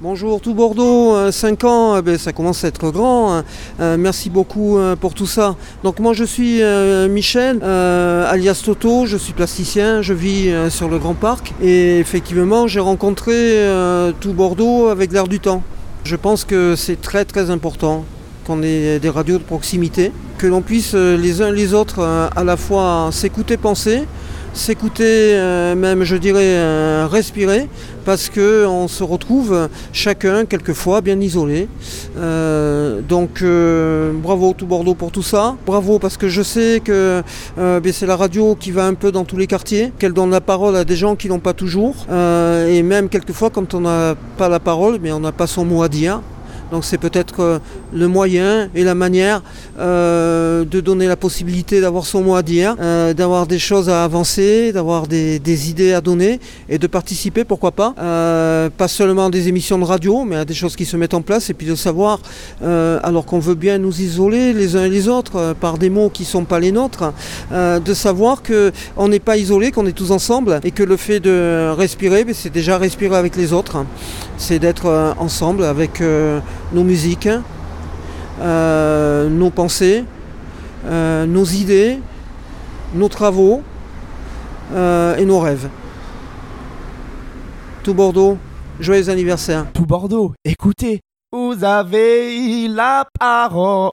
Bonjour tout Bordeaux, 5 ans, eh ben, ça commence à être grand. hein. Euh, merci beaucoup euh, pour tout ça. Donc moi je suis euh, Michel, euh, alias Toto, je suis plasticien, je vis euh, sur le Grand Parc et effectivement j'ai rencontré euh, tout Bordeaux avec l'air du temps. Je pense que c'est très très important qu'on ait des radios de proximité, que l'on puisse euh, les uns les autres euh, à la fois s'écouter penser, s'écouter euh, même je dirais euh, respirer parce que on se retrouve chacun quelquefois bien isolé. Euh, donc euh, bravo tout Bordeaux pour tout ça. Bravo parce que je sais que ben, c'est la radio qui va un peu dans tous les quartiers, qu'elle donne la parole à des gens qui n'ont pas toujours. Et même quelquefois quand on n'a pas la parole, mais on n'a pas son mot à dire. Donc c'est peut-être euh, le moyen et la manière euh, de donner la possibilité d'avoir son mot à dire, euh, d'avoir des choses à avancer, d'avoir des, idées à donner et de participer, pourquoi pas, pas seulement à des émissions de radio, mais à des choses qui se mettent en place et puis de savoir, alors qu'on veut bien nous isoler les uns et les autres par des mots qui ne sont pas les nôtres, de savoir qu'on n'est pas isolé, qu'on est tous ensemble et que le fait de respirer, ben, c'est déjà respirer avec les autres, c'est d'être ensemble avec nos musiques, euh, nos pensées, euh, nos idées, nos travaux euh, et nos rêves. Tout Bordeaux, joyeux anniversaire. Tout Bordeaux, écoutez, vous avez la parole.